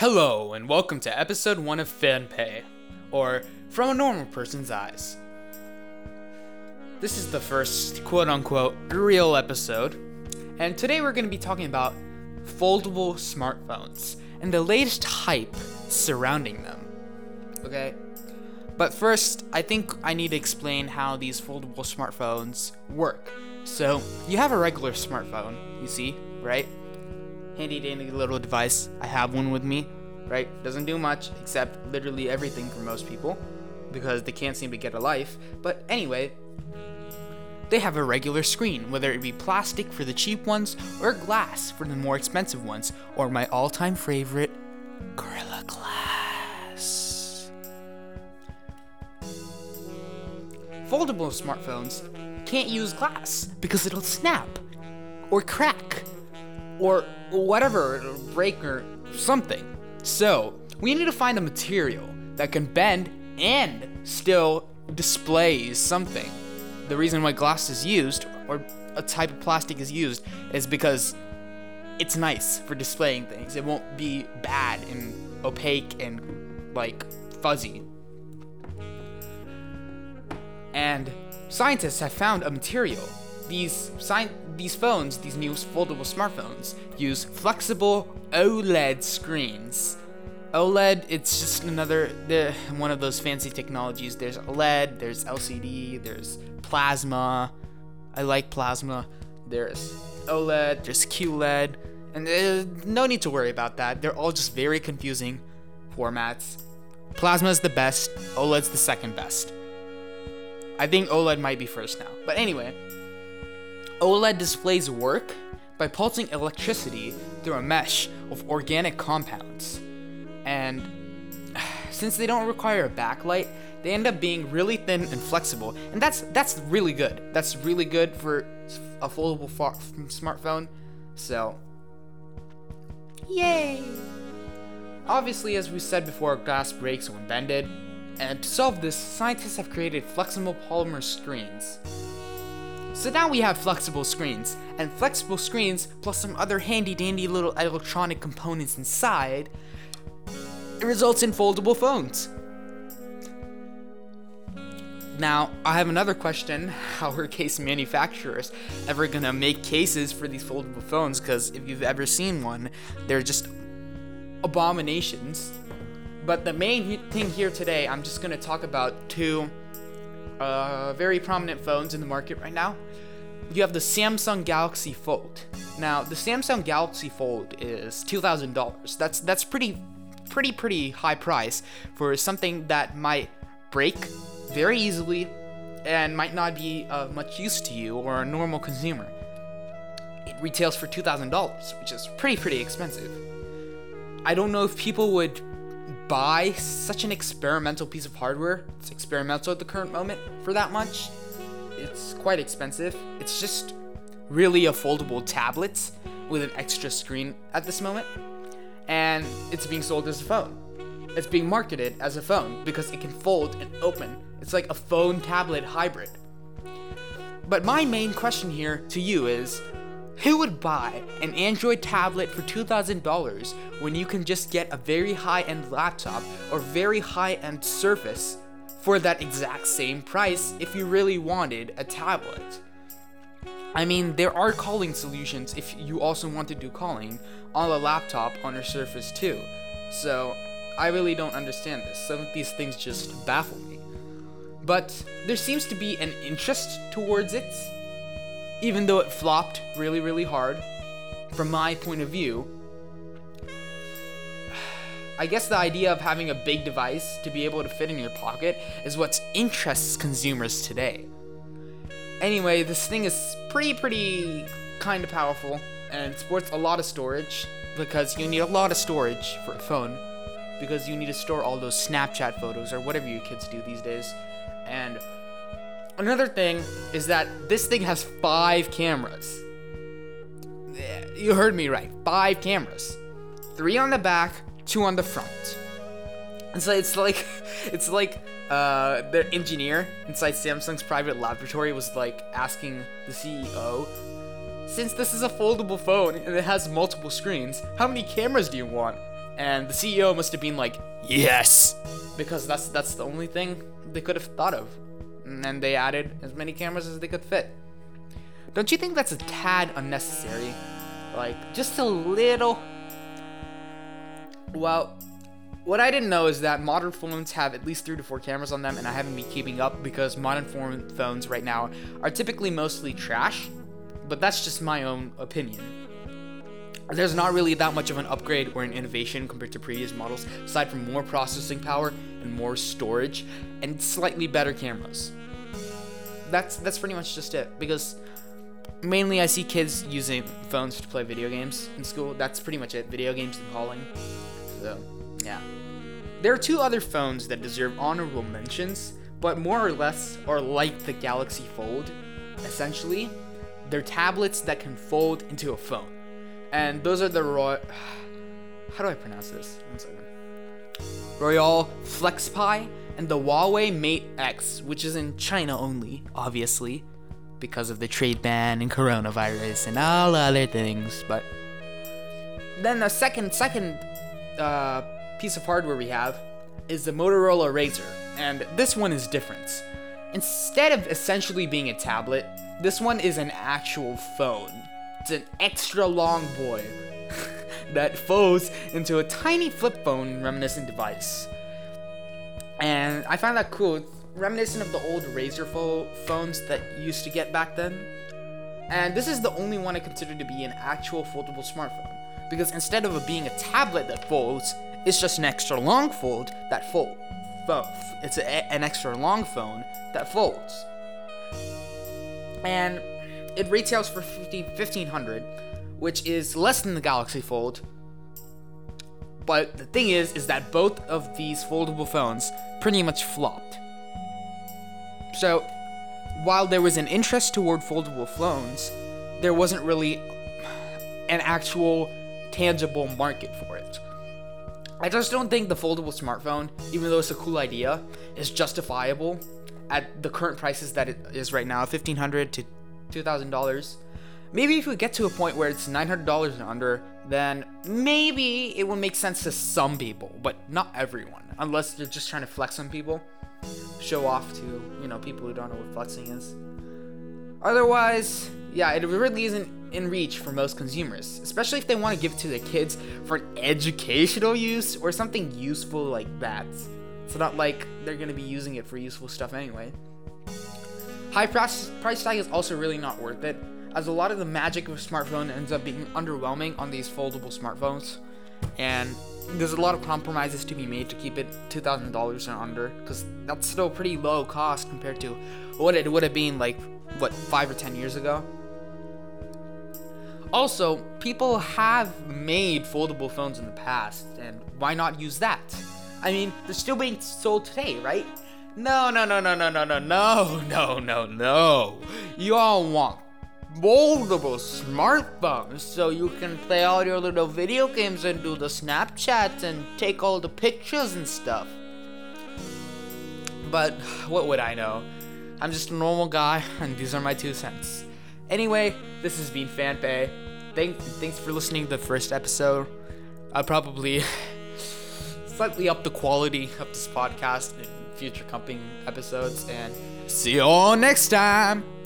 Hello, and welcome to episode 1 of FanPay, or From a Normal Person's Eyes. This is the first quote unquote real episode, and today we're going to be talking about foldable smartphones and the latest hype surrounding them. Okay? But first, I think I need to explain how these foldable smartphones work. So, you have a regular smartphone, you see, right? Handy dandy little device. I have one with me, right? Doesn't do much except literally everything for most people because they can't seem to get a life. But anyway, they have a regular screen, whether it be plastic for the cheap ones or glass for the more expensive ones, or my all time favorite, Gorilla Glass. Foldable smartphones can't use glass because it'll snap or crack or whatever, break or something. So, we need to find a material that can bend and still displays something. The reason why glass is used, or a type of plastic is used, is because it's nice for displaying things. It won't be bad and opaque and like fuzzy. And scientists have found a material. These sci- these phones, these new foldable smartphones, use flexible OLED screens. OLED, it's just another the, one of those fancy technologies. There's OLED, there's LCD, there's plasma. I like plasma. There's OLED, there's QLED, and uh, no need to worry about that. They're all just very confusing formats. Plasma is the best, OLED's the second best. I think OLED might be first now. But anyway, OLED displays work by pulsing electricity through a mesh of organic compounds. And since they don't require a backlight, they end up being really thin and flexible. And that's that's really good. That's really good for a foldable far- smartphone. So, yay! Obviously, as we said before, glass breaks when bended. And to solve this, scientists have created flexible polymer screens. So now we have flexible screens, and flexible screens plus some other handy dandy little electronic components inside it results in foldable phones. Now, I have another question. How are case manufacturers ever gonna make cases for these foldable phones? Because if you've ever seen one, they're just abominations. But the main thing here today, I'm just gonna talk about two uh, very prominent phones in the market right now. You have the Samsung Galaxy Fold. Now, the Samsung Galaxy Fold is two thousand dollars. That's that's pretty, pretty pretty high price for something that might break very easily and might not be of much use to you or a normal consumer. It retails for two thousand dollars, which is pretty pretty expensive. I don't know if people would buy such an experimental piece of hardware. It's experimental at the current moment for that much. It's quite expensive. It's just really a foldable tablet with an extra screen at this moment. And it's being sold as a phone. It's being marketed as a phone because it can fold and open. It's like a phone tablet hybrid. But my main question here to you is who would buy an Android tablet for $2,000 when you can just get a very high end laptop or very high end Surface for that exact same price if you really wanted a tablet? I mean, there are calling solutions if you also want to do calling on a laptop on a Surface too. So, I really don't understand this. Some of these things just baffle me. But there seems to be an interest towards it even though it flopped really, really hard, from my point of view, I guess the idea of having a big device to be able to fit in your pocket is what interests consumers today. Anyway, this thing is pretty, pretty kind of powerful and sports a lot of storage because you need a lot of storage for a phone because you need to store all those Snapchat photos or whatever you kids do these days. And Another thing is that this thing has five cameras. You heard me right. Five cameras. Three on the back, two on the front. And so it's like it's like uh, the engineer inside Samsung's private laboratory was like asking the CEO, since this is a foldable phone and it has multiple screens, how many cameras do you want? And the CEO must have been like, yes, because that's that's the only thing they could have thought of. And they added as many cameras as they could fit. Don't you think that's a tad unnecessary? Like, just a little. Well, what I didn't know is that modern phones have at least three to four cameras on them, and I haven't been keeping up because modern phones right now are typically mostly trash. But that's just my own opinion. There's not really that much of an upgrade or an innovation compared to previous models, aside from more processing power and more storage and slightly better cameras. That's that's pretty much just it. Because mainly I see kids using phones to play video games in school. That's pretty much it. Video games and calling. So, yeah. There are two other phones that deserve honorable mentions, but more or less are like the Galaxy Fold. Essentially, they're tablets that can fold into a phone. And those are the Roy. How do I pronounce this? One second. Royole FlexPai and the Huawei Mate X, which is in China only, obviously because of the trade ban and coronavirus and all other things. But then the second second uh, piece of hardware we have is the Motorola Razr, and this one is different. Instead of essentially being a tablet, this one is an actual phone. It's an extra long boy that folds into a tiny flip phone reminiscent device. And I find that cool reminiscent of the old Razr fo- phones that used to get back then. And this is the only one I consider to be an actual foldable smartphone. Because instead of it being a tablet that folds, it's just an extra long fold that folds. It's a, an extra long phone that folds. And it retails for 50, 1500 which is less than the Galaxy Fold. But the thing is, is that both of these foldable phones pretty much flopped. So, while there was an interest toward foldable phones, there wasn't really an actual tangible market for it. I just don't think the foldable smartphone, even though it's a cool idea, is justifiable at the current prices that it is right now, fifteen hundred to two thousand dollars. Maybe if we get to a point where it's nine hundred dollars and under, then maybe it will make sense to some people, but not everyone, unless they're just trying to flex on people show off to you know people who don't know what flexing is. Otherwise, yeah, it really isn't in reach for most consumers, especially if they want to give it to their kids for an educational use or something useful like that. It's not like they're gonna be using it for useful stuff anyway. High price, price tag is also really not worth it, as a lot of the magic of a smartphone ends up being underwhelming on these foldable smartphones, and there's a lot of compromises to be made to keep it $2,000 and under, because that's still pretty low cost compared to what it would have been like, what, five or ten years ago. Also, people have made foldable phones in the past, and why not use that? I mean, they're still being sold today, right? No, no, no, no, no, no, no, no, no, no, no. You all want moldable smartphones so you can play all your little video games and do the Snapchats and take all the pictures and stuff. But what would I know? I'm just a normal guy, and these are my two cents. Anyway, this has been FanPay. Thank, thanks for listening to the first episode. I'll probably slightly up the quality of this podcast in future coming episodes, and see you all next time!